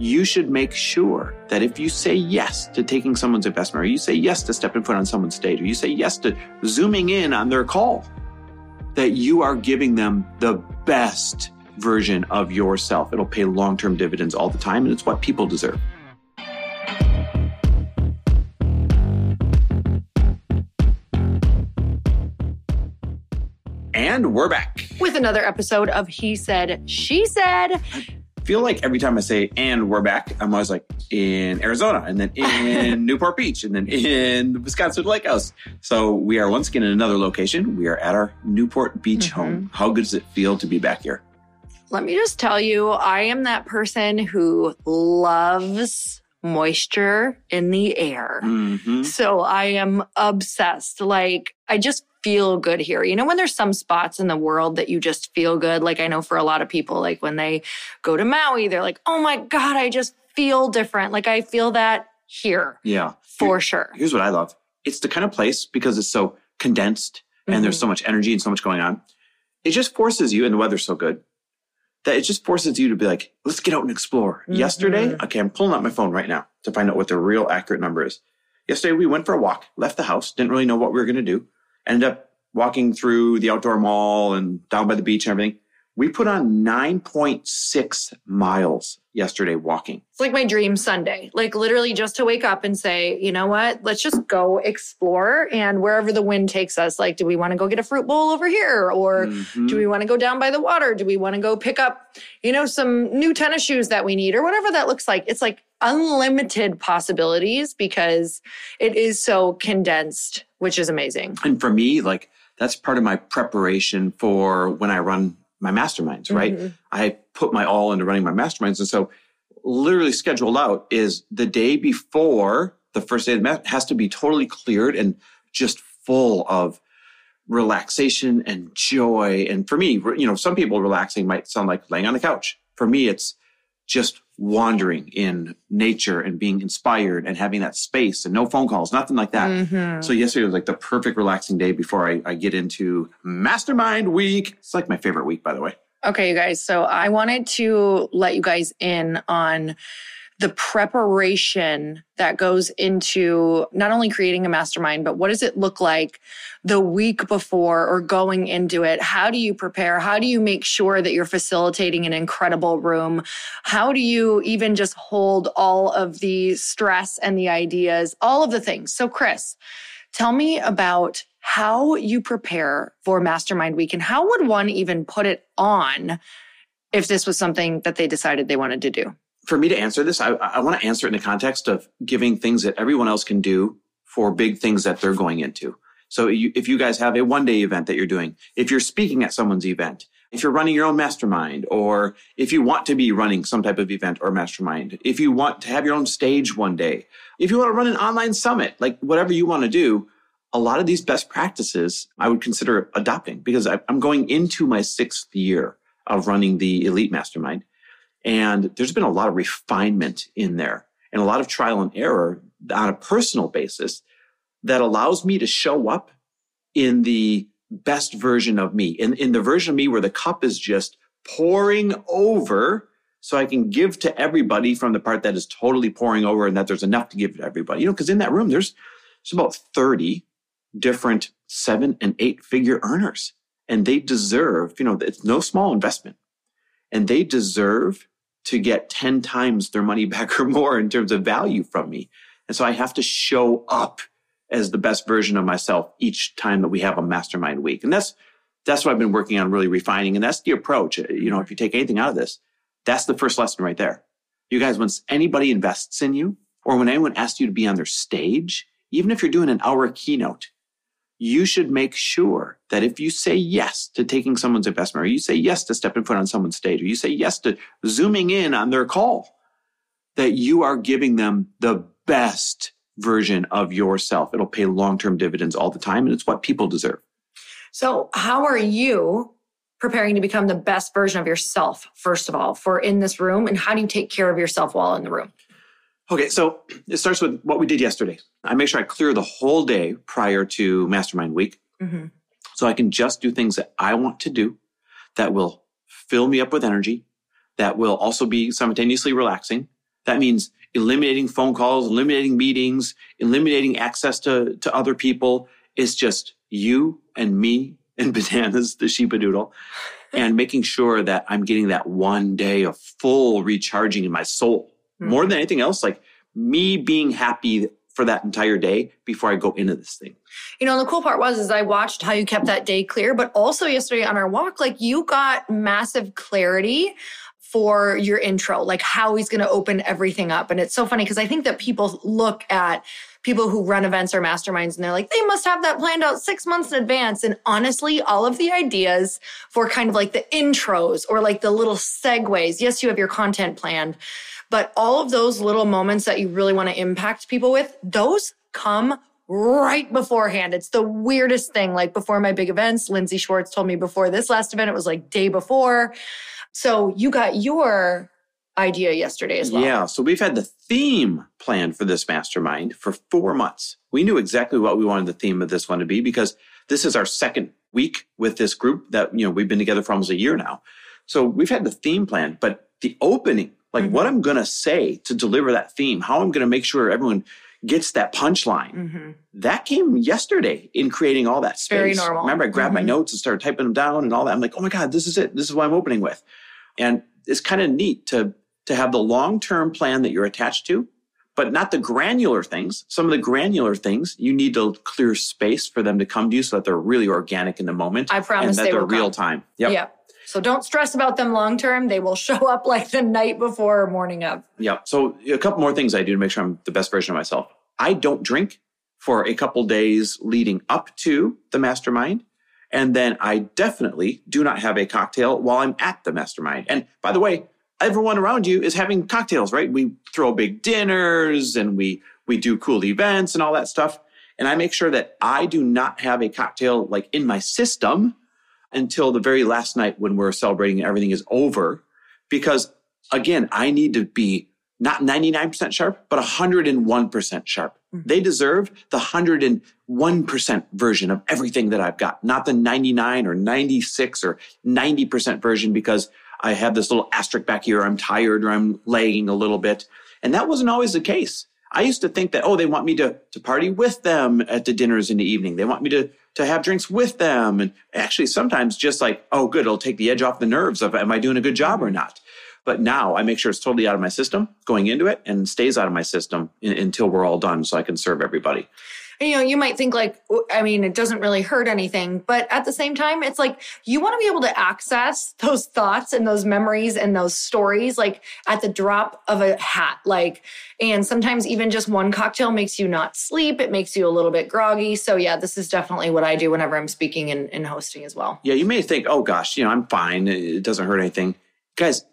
you should make sure that if you say yes to taking someone's investment, or you say yes to stepping foot on someone's stage, or you say yes to zooming in on their call, that you are giving them the best version of yourself. It'll pay long term dividends all the time, and it's what people deserve. And we're back with another episode of He Said, She Said feel like every time I say and we're back, I'm always like in Arizona and then in Newport Beach and then in the Wisconsin Lake House. So we are once again in another location. We are at our Newport Beach mm-hmm. home. How good does it feel to be back here? Let me just tell you, I am that person who loves moisture in the air. Mm-hmm. So I am obsessed. Like I just feel good here. You know, when there's some spots in the world that you just feel good, like I know for a lot of people, like when they go to Maui, they're like, oh my God, I just feel different. Like I feel that here. Yeah. For Here, sure. Here's what I love it's the kind of place because it's so condensed and mm-hmm. there's so much energy and so much going on. It just forces you, and the weather's so good that it just forces you to be like, let's get out and explore. Mm-hmm. Yesterday, okay, I'm pulling out my phone right now to find out what the real accurate number is. Yesterday, we went for a walk, left the house, didn't really know what we were going to do ended up walking through the outdoor mall and down by the beach and everything. We put on 9.6 miles yesterday walking. It's like my dream Sunday, like literally just to wake up and say, you know what, let's just go explore and wherever the wind takes us. Like, do we want to go get a fruit bowl over here? Or mm-hmm. do we want to go down by the water? Do we want to go pick up, you know, some new tennis shoes that we need or whatever that looks like? It's like unlimited possibilities because it is so condensed, which is amazing. And for me, like that's part of my preparation for when I run my masterminds, right? Mm-hmm. I put my all into running my masterminds. And so literally scheduled out is the day before the first day of the math has to be totally cleared and just full of relaxation and joy. And for me, you know, some people relaxing might sound like laying on the couch. For me, it's just wandering in nature and being inspired and having that space and no phone calls, nothing like that. Mm-hmm. So yesterday was like the perfect relaxing day before I, I get into mastermind week. It's like my favorite week, by the way. Okay, you guys. So I wanted to let you guys in on the preparation that goes into not only creating a mastermind, but what does it look like the week before or going into it? How do you prepare? How do you make sure that you're facilitating an incredible room? How do you even just hold all of the stress and the ideas, all of the things? So, Chris, tell me about how you prepare for Mastermind Week and how would one even put it on if this was something that they decided they wanted to do? For me to answer this, I, I want to answer it in the context of giving things that everyone else can do for big things that they're going into. So you, if you guys have a one day event that you're doing, if you're speaking at someone's event, if you're running your own mastermind, or if you want to be running some type of event or mastermind, if you want to have your own stage one day, if you want to run an online summit, like whatever you want to do, a lot of these best practices I would consider adopting because I'm going into my sixth year of running the elite mastermind. And there's been a lot of refinement in there and a lot of trial and error on a personal basis that allows me to show up in the best version of me, in, in the version of me where the cup is just pouring over so I can give to everybody from the part that is totally pouring over and that there's enough to give to everybody. You know, because in that room, there's, there's about 30 different seven and eight figure earners and they deserve, you know, it's no small investment and they deserve to get 10 times their money back or more in terms of value from me. And so I have to show up as the best version of myself each time that we have a mastermind week. And that's, that's what I've been working on really refining. And that's the approach. You know, if you take anything out of this, that's the first lesson right there. You guys, when anybody invests in you or when anyone asks you to be on their stage, even if you're doing an hour keynote, you should make sure that if you say yes to taking someone's investment, or you say yes to stepping foot on someone's stage, or you say yes to zooming in on their call, that you are giving them the best version of yourself. It'll pay long term dividends all the time, and it's what people deserve. So, how are you preparing to become the best version of yourself, first of all, for in this room? And how do you take care of yourself while in the room? Okay, so it starts with what we did yesterday. I make sure I clear the whole day prior to Mastermind Week. Mm-hmm. So I can just do things that I want to do that will fill me up with energy, that will also be simultaneously relaxing, That means eliminating phone calls, eliminating meetings, eliminating access to, to other people. It's just you and me and bananas, the sheepadoodle, and making sure that I'm getting that one day of full recharging in my soul. Mm-hmm. More than anything else, like me being happy for that entire day before I go into this thing. You know, the cool part was is I watched how you kept that day clear, but also yesterday on our walk, like you got massive clarity for your intro, like how he's going to open everything up. And it's so funny because I think that people look at people who run events or masterminds and they're like, they must have that planned out six months in advance. And honestly, all of the ideas for kind of like the intros or like the little segues, yes, you have your content planned, but all of those little moments that you really want to impact people with, those come right beforehand. It's the weirdest thing. Like before my big events, Lindsay Schwartz told me before this last event, it was like day before. So you got your idea yesterday as well. Yeah. So we've had the theme planned for this mastermind for four months. We knew exactly what we wanted the theme of this one to be because this is our second week with this group that, you know, we've been together for almost a year now. So we've had the theme plan, but the opening like mm-hmm. what I'm going to say to deliver that theme, how I'm going to make sure everyone gets that punchline. Mm-hmm. That came yesterday in creating all that space. Very normal. Remember, I grabbed mm-hmm. my notes and started typing them down and all that. I'm like, oh my God, this is it. This is what I'm opening with. And it's kind of neat to, to have the long-term plan that you're attached to, but not the granular things. Some of the granular things, you need to clear space for them to come to you so that they're really organic in the moment. I promise and that they are real come. time. Yep. Yep. So don't stress about them long term. They will show up like the night before or morning of. Yeah. So a couple more things I do to make sure I'm the best version of myself. I don't drink for a couple days leading up to the mastermind. And then I definitely do not have a cocktail while I'm at the mastermind. And by the way, everyone around you is having cocktails, right? We throw big dinners and we we do cool events and all that stuff. And I make sure that I do not have a cocktail like in my system until the very last night when we're celebrating everything is over. Because again, I need to be not 99% sharp, but 101% sharp. Mm-hmm. They deserve the 101% version of everything that I've got, not the 99 or 96 or 90% version because I have this little asterisk back here. I'm tired or I'm lagging a little bit. And that wasn't always the case. I used to think that, oh, they want me to, to party with them at the dinners in the evening. They want me to to have drinks with them. And actually, sometimes just like, oh, good, it'll take the edge off the nerves of am I doing a good job or not? But now I make sure it's totally out of my system going into it and stays out of my system in, until we're all done so I can serve everybody you know, you might think like, I mean, it doesn't really hurt anything, but at the same time, it's like you want to be able to access those thoughts and those memories and those stories like at the drop of a hat. Like, and sometimes even just one cocktail makes you not sleep. It makes you a little bit groggy. So yeah, this is definitely what I do whenever I'm speaking and, and hosting as well. Yeah, you may think, oh gosh, you know, I'm fine. It doesn't hurt anything. Guys,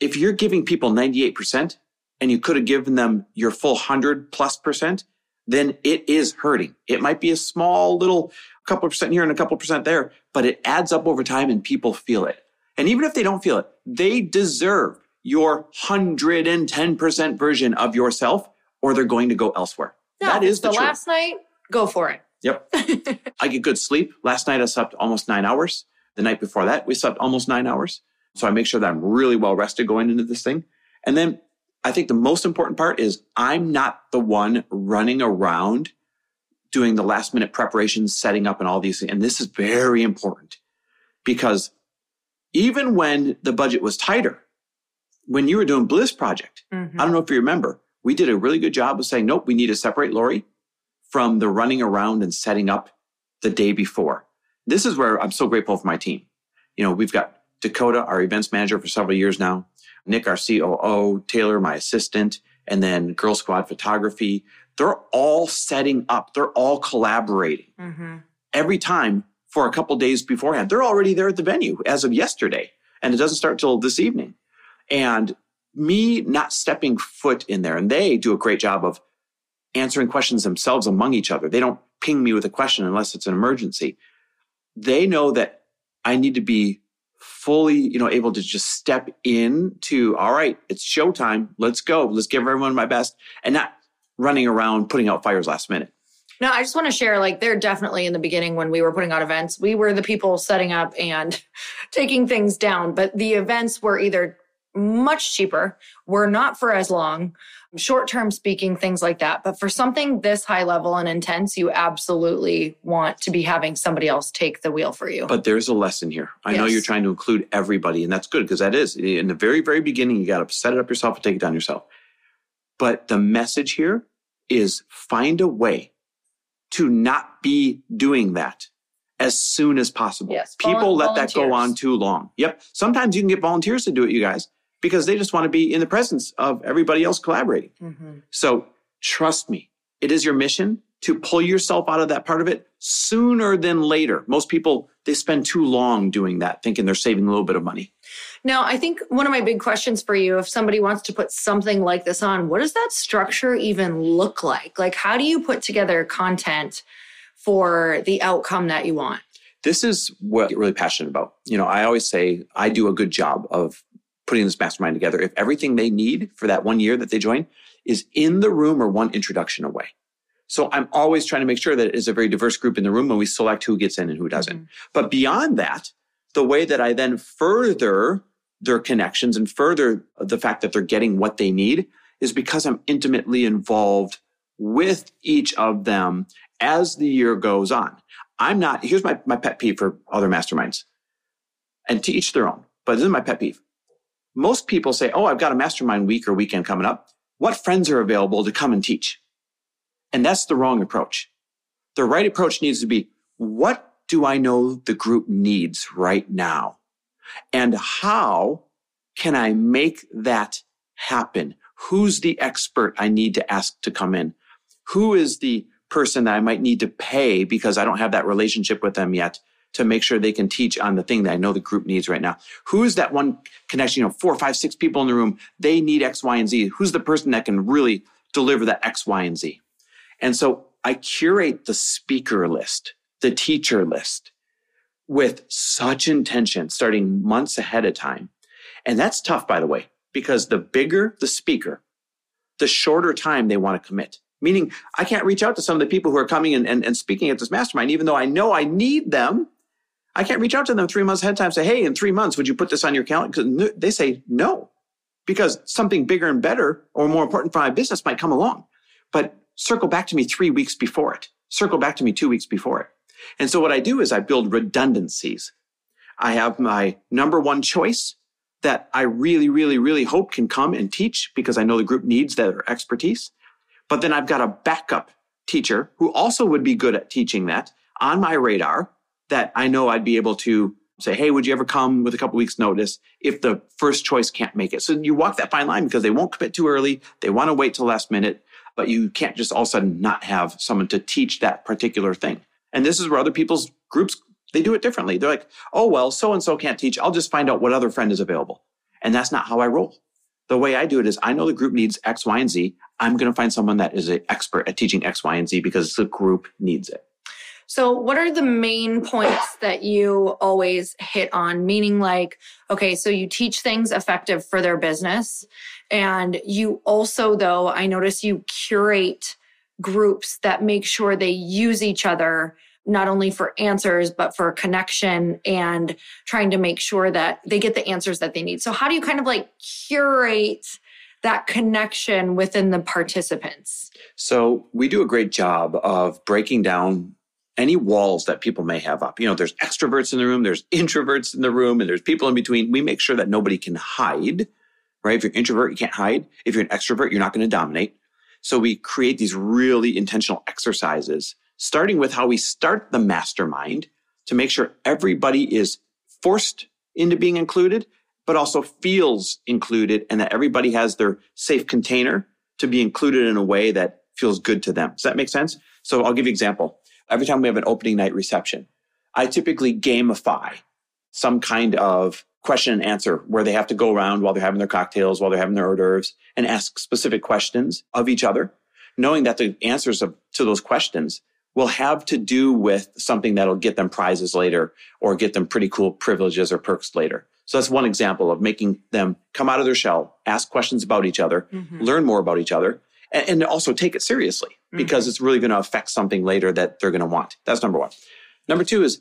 if you're giving people 98% and you could have given them your full 100 plus percent, then it is hurting. It might be a small little couple of percent here and a couple of percent there, but it adds up over time and people feel it. And even if they don't feel it, they deserve your 110% version of yourself or they're going to go elsewhere. No, that is the, the last night, go for it. Yep. I get good sleep. Last night I slept almost nine hours. The night before that, we slept almost nine hours. So I make sure that I'm really well rested going into this thing. And then I think the most important part is I'm not the one running around doing the last minute preparations, setting up and all these things. And this is very important because even when the budget was tighter, when you were doing Bliss Project, mm-hmm. I don't know if you remember, we did a really good job of saying, nope, we need to separate Lori from the running around and setting up the day before. This is where I'm so grateful for my team. You know, we've got Dakota, our events manager for several years now. Nick, our COO, Taylor, my assistant, and then Girl Squad Photography. They're all setting up. They're all collaborating mm-hmm. every time for a couple days beforehand. They're already there at the venue as of yesterday, and it doesn't start till this evening. And me not stepping foot in there, and they do a great job of answering questions themselves among each other. They don't ping me with a question unless it's an emergency. They know that I need to be fully, you know, able to just step in to, all right, it's showtime. Let's go. Let's give everyone my best and not running around putting out fires last minute. No, I just want to share like they're definitely in the beginning when we were putting out events, we were the people setting up and taking things down, but the events were either much cheaper. We're not for as long, short term speaking, things like that. But for something this high level and intense, you absolutely want to be having somebody else take the wheel for you. But there's a lesson here. I know you're trying to include everybody, and that's good because that is in the very, very beginning, you got to set it up yourself and take it down yourself. But the message here is find a way to not be doing that as soon as possible. Yes, People let that go on too long. Yep. Sometimes you can get volunteers to do it, you guys, because they just want to be in the presence of everybody else collaborating. Mhm. So trust me, it is your mission to pull yourself out of that part of it sooner than later. Most people, they spend too long doing that, thinking they're saving a little bit of money. Now, I think one of my big questions for you, if somebody wants to put something like this on, what does that structure even look like? Like, how do you put together content for the outcome that you want? This is what I get really passionate about. You know, I always say I do a good job of putting this mastermind together. If everything they need for that one year that they join is in the room or one introduction away. So I'm always trying to make sure that it is a very diverse group in the room when we select who gets in and who doesn't. Mm-hmm. But beyond that, the way that I then further their connections and further the fact that they're getting what they need is because I'm intimately involved with each of them as the year goes on. I'm not, here's my, my pet peeve for other masterminds and to each their own, but this is my pet peeve. Most people say, Oh, I've got a mastermind week or weekend coming up. What friends are available to come and teach? And that's the wrong approach. The right approach needs to be, what do I know the group needs right now? And how can I make that happen? Who's the expert I need to ask to come in? Who is the person that I might need to pay because I don't have that relationship with them yet to make sure they can teach on the thing that I know the group needs right now? Who's that one connection? You know, four, five, six people in the room. They need X, Y, and Z. Who's the person that can really deliver that X, Y, and Z? And so I curate the speaker list, the teacher list with such intention starting months ahead of time. And that's tough, by the way, because the bigger the speaker, the shorter time they want to commit. Meaning, I can't reach out to some of the people who are coming and, and, and speaking at this mastermind, even though I know I need them. I can't reach out to them three months ahead of time and say, hey, in three months, would you put this on your calendar? Because they say no, because something bigger and better or more important for my business might come along. But circle back to me three weeks before it, circle back to me two weeks before it. And so what I do is I build redundancies. I have my number one choice that I really, really, really hope can come and teach because I know the group needs their expertise. But then I've got a backup teacher who also would be good at teaching that on my radar that I know I'd be able to say, Hey, would you ever come with a couple weeks notice if the first choice can't make it? So you walk that fine line because they won't commit too early. They want to wait till last minute, but you can't just all of a sudden not have someone to teach that particular thing. And this is where other people's groups, they do it differently. They're like, Oh, well, so and so can't teach. I'll just find out what other friend is available. And that's not how I roll. The way I do it is I know the group needs X, Y, and Z. I'm going to find someone that is an expert at teaching X, Y, and Z because the group needs it. So, what are the main points that you always hit on? Meaning, like, okay, so you teach things effective for their business. And you also, though, I notice you curate groups that make sure they use each other, not only for answers, but for connection and trying to make sure that they get the answers that they need. So, how do you kind of like curate that connection within the participants? So we do a great job of breaking down any walls that people may have up. You know, there's extroverts in the room, there's introverts in the room, and there's people in between. We make sure that nobody can hide, right? If you're an introvert, you can't hide. If you're an extrovert, you're not going to dominate. So we create these really intentional exercises, starting with how we start the mastermind to make sure everybody is forced into being included, but also feels included and that everybody has their safe container to be included in a way that feels good to them. Does that make sense? So I'll give you an example. Every time we have an opening night reception, I typically gamify some kind of question and answer where they have to go around while they're having their cocktails, while they're having their hors d'oeuvres and ask specific questions of each other, knowing that the answers of, to those questions will have to do with something that'll get them prizes later or get them pretty cool privileges or perks later. So that's one example of making them come out of their shell, ask questions about each other, mm-hmm. learn more about each other, and, and also take it seriously mm-hmm. because it's really going to affect something later that they're going to want. That's number one. Number two is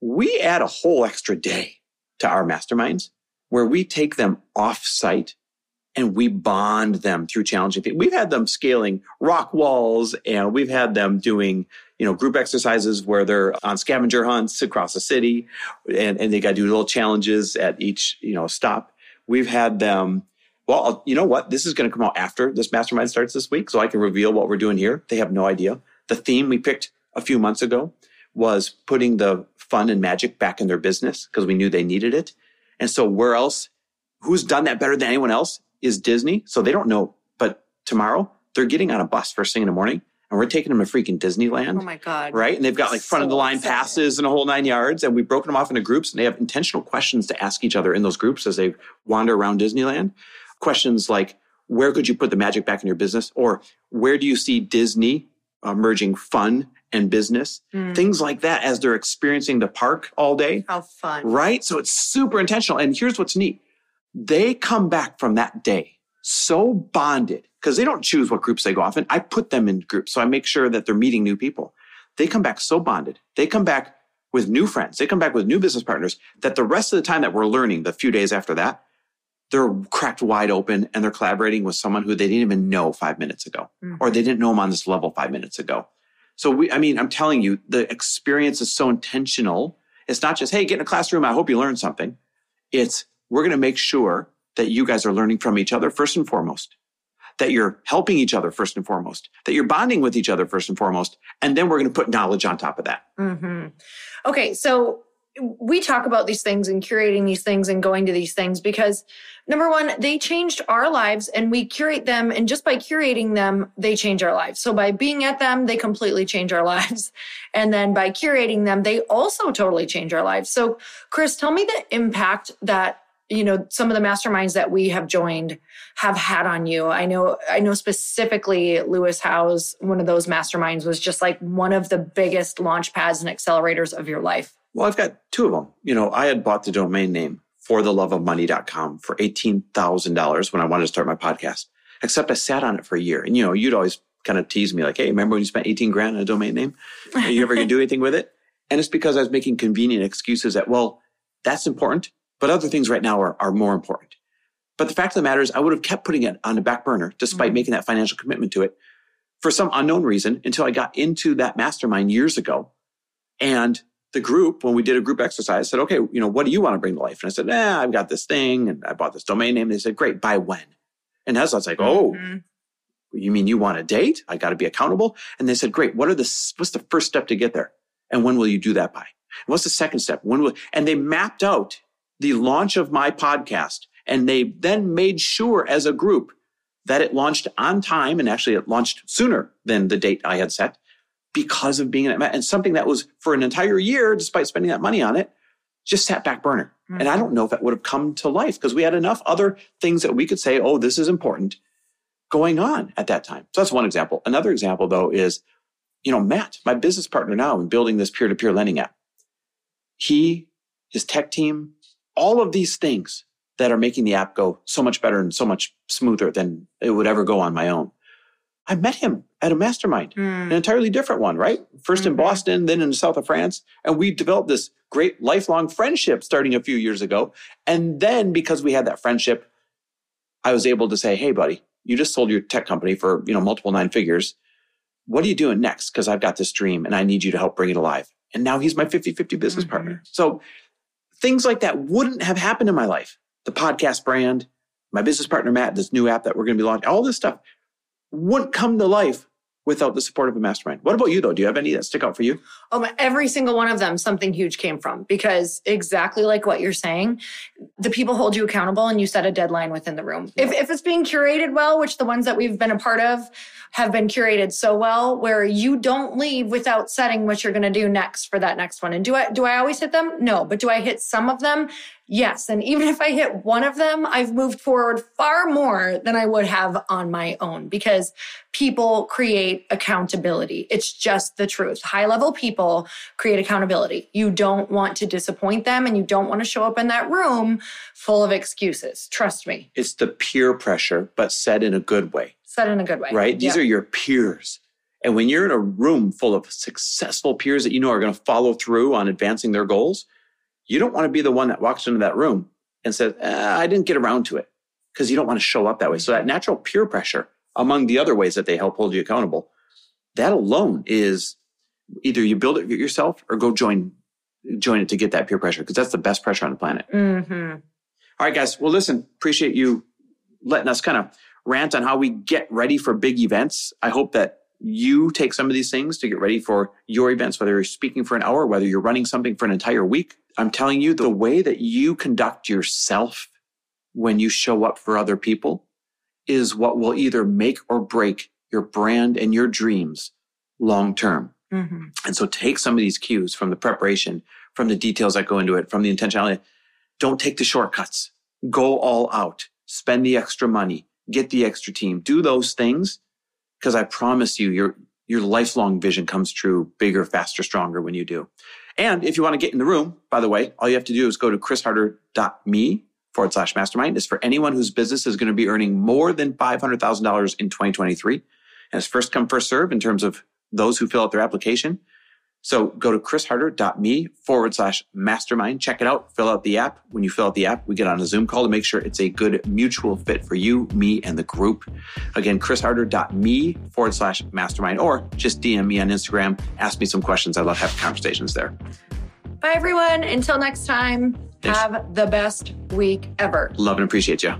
we add a whole extra day to our masterminds where we take them off site and we bond them through challenging things. We've had them scaling rock walls and we've had them doing, you know, group exercises where they're on scavenger hunts across the city and, and they got to do little challenges at each, you know, stop. We've had them, well, you know what? This is going to come out after this mastermind starts this week. So I can reveal what we're doing here. They have no idea. The theme we picked a few months ago was putting the fun and magic back in their business because we knew they needed it. And so where else? Who's done that better than anyone else? is Disney. So they don't know. But tomorrow they're getting on a bus first thing in the morning and we're taking them to freaking Disneyland. Oh my God. Right. And they've got like front so of the line exciting. passes and a whole nine yards. And we've broken them off into groups and they have intentional questions to ask each other in those groups as they wander around Disneyland. Questions like, where could you put the magic back in your business? Or where do you see Disney uh, merging fun and business? Mm. Things like that as they're experiencing the park all day. How fun. Right. So it's super intentional. And here's what's neat they come back from that day so bonded because they don't choose what groups they go off in. I put them in groups. So I make sure that they're meeting new people. They come back so bonded. They come back with new friends. They come back with new business partners that the rest of the time that we're learning, the few days after that, they're cracked wide open and they're collaborating with someone who they didn't even know five minutes ago mm-hmm. or they didn't know them on this level five minutes ago. So we, I mean, I'm telling you, the experience is so intentional. It's not just, hey, get in a classroom. I hope you learn something. It's we're going to make sure that you guys are learning from each other first and foremost, that you're helping each other first and foremost, that you're bonding with each other first and foremost. And then we're going to put knowledge on top of that. Mm-hmm. Okay. So we talk about these things and curating these things and going to these things because number one, they changed our lives and we curate them. And just by curating them, they change our lives. So by being at them, they completely change our lives. And then by curating them, they also totally change our lives. So Chris, tell me the impact that you know some of the masterminds that we have joined have had on you i know i know specifically lewis howes one of those masterminds was just like one of the biggest launch pads and accelerators of your life well i've got two of them you know i had bought the domain name for the love of money.com for $18000 when i wanted to start my podcast except i sat on it for a year and you know you'd always kind of tease me like hey remember when you spent 18 grand on a domain name are you ever going to do anything with it and it's because i was making convenient excuses that well that's important but other things right now are, are more important. But the fact of the matter is, I would have kept putting it on the back burner despite mm-hmm. making that financial commitment to it for some unknown reason until I got into that mastermind years ago. And the group, when we did a group exercise, said, okay, you know, what do you want to bring to life? And I said, eh, I've got this thing and I bought this domain name. And they said, great, by when? And as like, oh, mm-hmm. you mean you want a date? I got to be accountable. And they said, great, what are the, what's the first step to get there? And when will you do that by? what's the second step? When will, and they mapped out the launch of my podcast. And they then made sure as a group that it launched on time and actually it launched sooner than the date I had set because of being at and something that was for an entire year, despite spending that money on it, just sat back burner. Mm-hmm. And I don't know if that would have come to life because we had enough other things that we could say, oh, this is important going on at that time. So that's one example. Another example though is, you know, Matt, my business partner now in building this peer to peer lending app. He, his tech team, all of these things that are making the app go so much better and so much smoother than it would ever go on my own. I met him at a mastermind, mm. an entirely different one, right? 1st mm-hmm. in Boston, then in the south of France. And we developed this great lifelong friendship starting a few years ago. And then because we had that friendship, I was able to say, Hey, buddy, you just sold your tech company for, you know, multiple nine figures. What are you doing next? Cause I've got this dream and I need you to help bring it alive. And now he's my 50 50 business mm-hmm. partner. So things like that wouldn't have happened in my life. The podcast brand, my business partner, Matt, this new app that we're going to be launching, all this stuff wouldn't come to life without the support of a mastermind. What about you though? Do you have any that stick out for you? Oh, every single one of them, something huge came from because exactly like what you're saying, the people hold you accountable and you set a deadline within the room. Yeah. If, if it's being curated well, which the ones that we've been a part of have been curated so well, where you don't leave without setting what you're going to do next for that next one. And do I, do I always hit them? No, but do I hit some of them? Yes. And even if I hit one of them, I've moved forward far more than I would have on my own because people create accountability. It's just the truth. High level people create accountability. You don't want to disappoint them and you don't want to show up in that room full of excuses. Trust me. It's the peer pressure, but said in a good way. Said in a good way. Right? These are your peers. And when you're in a room full of successful peers that you know are going to follow through on advancing their goals, you don't want to be the one that walks into that room and says, eh, I didn't get around to it because you don't want to show up that way. So that natural peer pressure among the other ways that they help hold you accountable, that alone is either you build it yourself or go join join it to get that peer pressure because that's the best pressure on the planet. Mm-hmm. All right, guys. Well, listen, appreciate you letting us kind of rant on how we get ready for big events. I hope that you take some of these things to get ready for your events, whether you're speaking for an hour, whether you're running something for an entire week. I'm telling you, the way that you conduct yourself when you show up for other people is what will either make or break your brand and your dreams long term. Mm-hmm. And so take some of these cues from the preparation, from the details that go into it, from the intentionality. Don't take the shortcuts. Go all out. Spend the extra money. Get the extra team. Do those things because I promise you, your your lifelong vision comes true bigger, faster, stronger when you do. And if you want to get in the room, by the way, all you have to do is go to chrisharder.me forward slash mastermind. Is for anyone whose business is going to be earning more than $500,000 in 2023. And it's first come, first serve in terms of those who fill out their application. So go to chrisharder.me forward slash mastermind. Check it out. Fill out the app. When you fill out the app, we get on a Zoom call to make sure it's a good mutual fit for you, me, and the group. Again, chrisharder.me forward slash mastermind, or just DM me on Instagram. Ask me some questions. I love having conversations there. Bye, everyone. Until next time, Thanks. have the best week ever. Love and appreciate you.